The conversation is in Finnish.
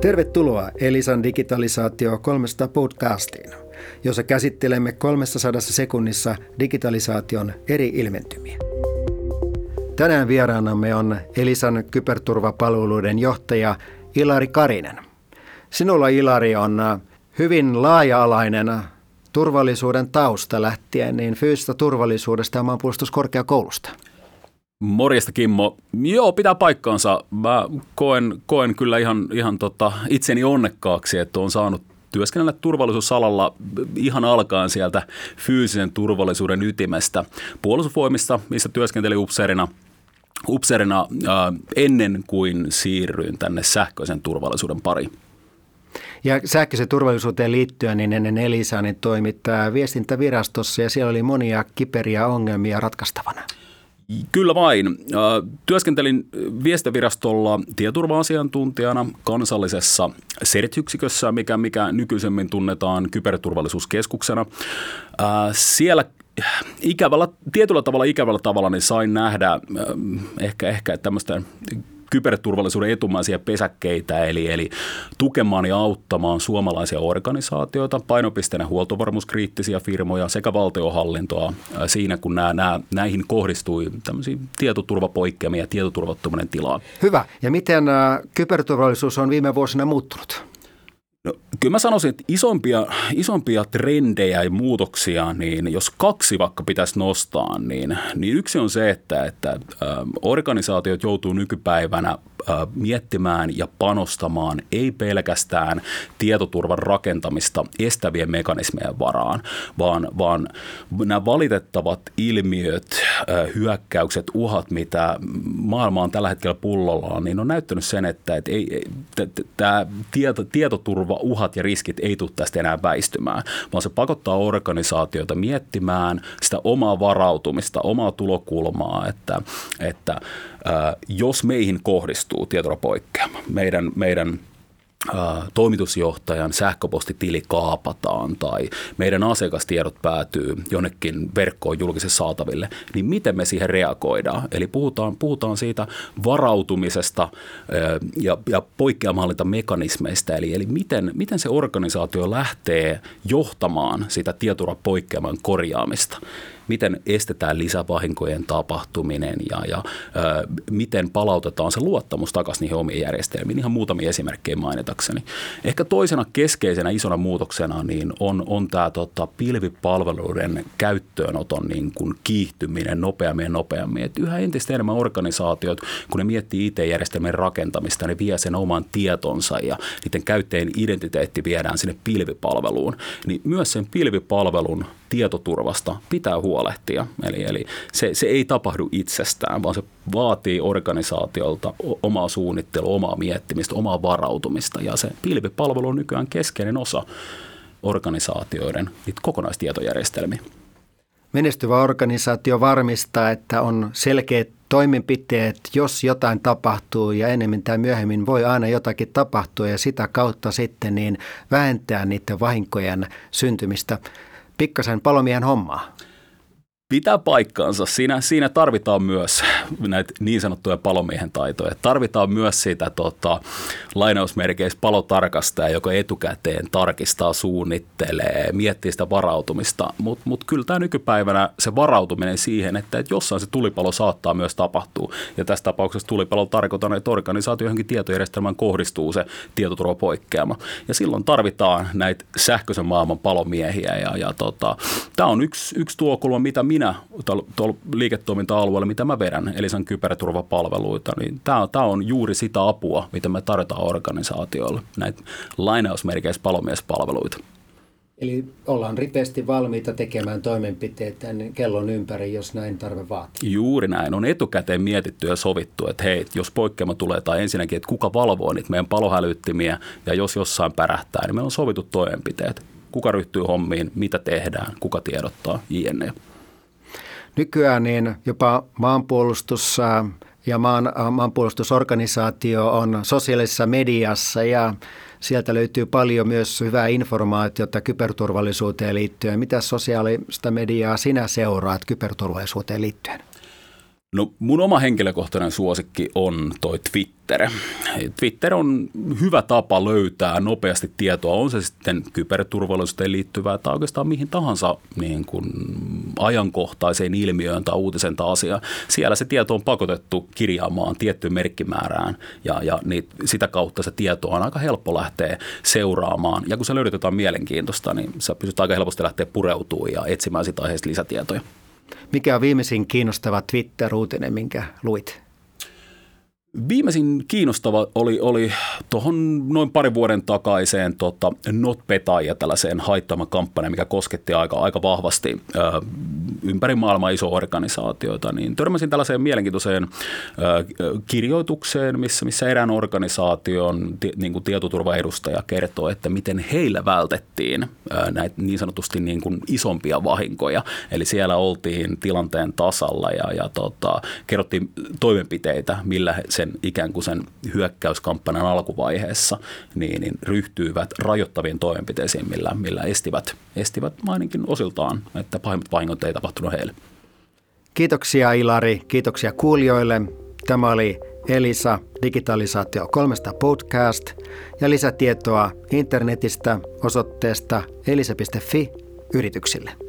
Tervetuloa Elisan digitalisaatio 300 podcastiin, jossa käsittelemme 300 sekunnissa digitalisaation eri ilmentymiä. Tänään vieraanamme on Elisan kyberturvapalveluiden johtaja Ilari Karinen. Sinulla Ilari on hyvin laaja-alainen turvallisuuden tausta lähtien niin fyysistä turvallisuudesta ja maanpuolustuskorkeakoulusta. Morjesta Kimmo. Joo, pitää paikkaansa. Mä koen, koen kyllä ihan, ihan tota itseni onnekkaaksi, että on saanut työskennellä turvallisuusalalla ihan alkaen sieltä fyysisen turvallisuuden ytimestä puolustusvoimista, missä työskentelin upseerina, upseerina ää, ennen kuin siirryin tänne sähköisen turvallisuuden pariin. Ja sähköisen turvallisuuteen liittyen niin ennen Elisaa niin toimit viestintävirastossa ja siellä oli monia kiperiä ongelmia ratkaistavana. Kyllä vain. Työskentelin viestivirastolla tietoturva-asiantuntijana kansallisessa CERT-yksikössä, mikä, mikä nykyisemmin tunnetaan kyberturvallisuuskeskuksena. Siellä ikävällä, tietyllä tavalla ikävällä tavalla niin sain nähdä ehkä, ehkä tämmöistä kyberturvallisuuden etumaisia pesäkkeitä, eli, eli tukemaan ja auttamaan suomalaisia organisaatioita, painopisteenä huoltovarmuuskriittisiä firmoja sekä valtiohallintoa siinä, kun nämä, nämä, näihin kohdistui tämmöisiä tietoturvapoikkeamia ja tietoturvattominen tilaa. Hyvä. Ja miten kyberturvallisuus on viime vuosina muuttunut? No, kyllä mä sanoisin, että isompia, isompia trendejä ja muutoksia, niin jos kaksi vaikka pitäisi nostaa, niin, niin yksi on se, että, että organisaatiot joutuu nykypäivänä miettimään ja panostamaan ei pelkästään tietoturvan rakentamista estävien mekanismien varaan, vaan, vaan nämä valitettavat ilmiöt, hyökkäykset, uhat, mitä maailma on tällä hetkellä pullollaan, niin on näyttänyt sen, että, että ei, tämä tieto, tietoturva, uhat ja riskit ei tule tästä enää väistymään, vaan se pakottaa organisaatioita miettimään sitä omaa varautumista, omaa tulokulmaa, että, että jos meihin kohdistuu tietoturvapoikkeama, meidän, meidän toimitusjohtajan sähköpostitili kaapataan tai meidän asiakastiedot päätyy jonnekin verkkoon julkisessa saataville, niin miten me siihen reagoidaan? Eli puhutaan, puhutaan siitä varautumisesta ja, ja poikkeamallintamekanismeista, eli, eli miten, miten se organisaatio lähtee johtamaan sitä tietoturvapoikkeaman korjaamista miten estetään lisävahinkojen tapahtuminen ja, ja ö, miten palautetaan se luottamus takaisin niihin omiin järjestelmiin. Ihan muutamia esimerkkejä mainitakseni. Ehkä toisena keskeisenä isona muutoksena niin on, on tämä tota, pilvipalveluiden käyttöönoton niin kuin kiihtyminen nopeammin ja nopeammin. Et yhä entistä enemmän organisaatiot, kun ne miettii IT-järjestelmien rakentamista, ne vie sen oman tietonsa ja niiden käyttäjien identiteetti viedään sinne pilvipalveluun. Niin myös sen pilvipalvelun tietoturvasta pitää huolehtia. Eli, eli se, se ei tapahdu itsestään, vaan se vaatii organisaatiolta omaa suunnittelua, omaa miettimistä, omaa varautumista. Ja se pilvipalvelu on nykyään keskeinen osa organisaatioiden kokonaistietojärjestelmiä. Menestyvä organisaatio varmistaa, että on selkeät toimenpiteet, jos jotain tapahtuu ja enemmän tai myöhemmin voi aina jotakin tapahtua ja sitä kautta sitten niin vähentää niiden vahinkojen syntymistä pikkasen palomiehen hommaa. Pitää paikkaansa. Siinä, siinä tarvitaan myös näitä niin sanottuja palomiehen taitoja. Tarvitaan myös sitä tota, lainausmerkeissä palotarkastajaa, joka etukäteen tarkistaa, suunnittelee, miettii sitä varautumista. Mutta mut kyllä tämä nykypäivänä se varautuminen siihen, että, että jossain se tulipalo saattaa myös tapahtua. Ja tässä tapauksessa tulipalo tarkoitan, että organisaatio johonkin tietojärjestelmään kohdistuu se tietoturvapoikkeama. Ja silloin tarvitaan näitä sähköisen maailman palomiehiä. Ja, ja tota, tämä on yksi, yksi tuokulma, mitä minä tuolla liiketoiminta-alueella, mitä mä vedän, eli sen kyberturvapalveluita, niin tämä, tämä on juuri sitä apua, mitä me tarjotaan organisaatioille, näitä lainausmerkeissä palomiespalveluita. Eli ollaan ripeästi valmiita tekemään toimenpiteitä kellon ympäri, jos näin tarve vaatii. Juuri näin. On etukäteen mietitty ja sovittu, että hei, jos poikkeama tulee tai ensinnäkin, että kuka valvoo niitä meidän palohälyttimiä ja jos jossain pärähtää, niin me on sovittu toimenpiteet. Kuka ryhtyy hommiin, mitä tehdään, kuka tiedottaa, jne. Nykyään niin jopa maanpuolustus ja maan, maanpuolustusorganisaatio on sosiaalisessa mediassa ja sieltä löytyy paljon myös hyvää informaatiota kyberturvallisuuteen liittyen. Mitä sosiaalista mediaa sinä seuraat kyberturvallisuuteen liittyen? No mun oma henkilökohtainen suosikki on toi Twitter. Twitter on hyvä tapa löytää nopeasti tietoa, on se sitten kyberturvallisuuteen liittyvää tai oikeastaan mihin tahansa niin kuin ajankohtaiseen ilmiöön tai uutisen tai asiaan. Siellä se tieto on pakotettu kirjaamaan tiettyyn merkkimäärään ja, ja niin sitä kautta se tieto on aika helppo lähteä seuraamaan. Ja kun se löydät jotain mielenkiintoista, niin sä pystyt aika helposti lähteä pureutumaan ja etsimään sitä aiheesta lisätietoja. Mikä on viimeisin kiinnostava Twitter-uutinen, minkä luit? Viimeisin kiinnostava oli, oli tuohon noin parin vuoden takaiseen tota, NotPeta ja tällaiseen haittamakampanjaan, mikä kosketti aika, aika vahvasti ö, ympäri maailmaa iso organisaatioita, niin törmäsin tällaiseen mielenkiintoiseen ö, kirjoitukseen, missä, missä erään organisaation niin kuin tietoturvaedustaja kertoo, että miten heillä vältettiin ö, näitä niin sanotusti niin kuin isompia vahinkoja. Eli siellä oltiin tilanteen tasalla ja, ja tota, kerrottiin toimenpiteitä, millä se sen ikään kuin sen hyökkäyskampanjan alkuvaiheessa, niin, niin ryhtyivät rajoittaviin toimenpiteisiin, millä, millä estivät, estivät ainakin osiltaan, että pahimmat vahingot ei tapahtunut heille. Kiitoksia Ilari, kiitoksia kuulijoille. Tämä oli Elisa Digitalisaatio 300 podcast ja lisätietoa internetistä osoitteesta elisa.fi yrityksille.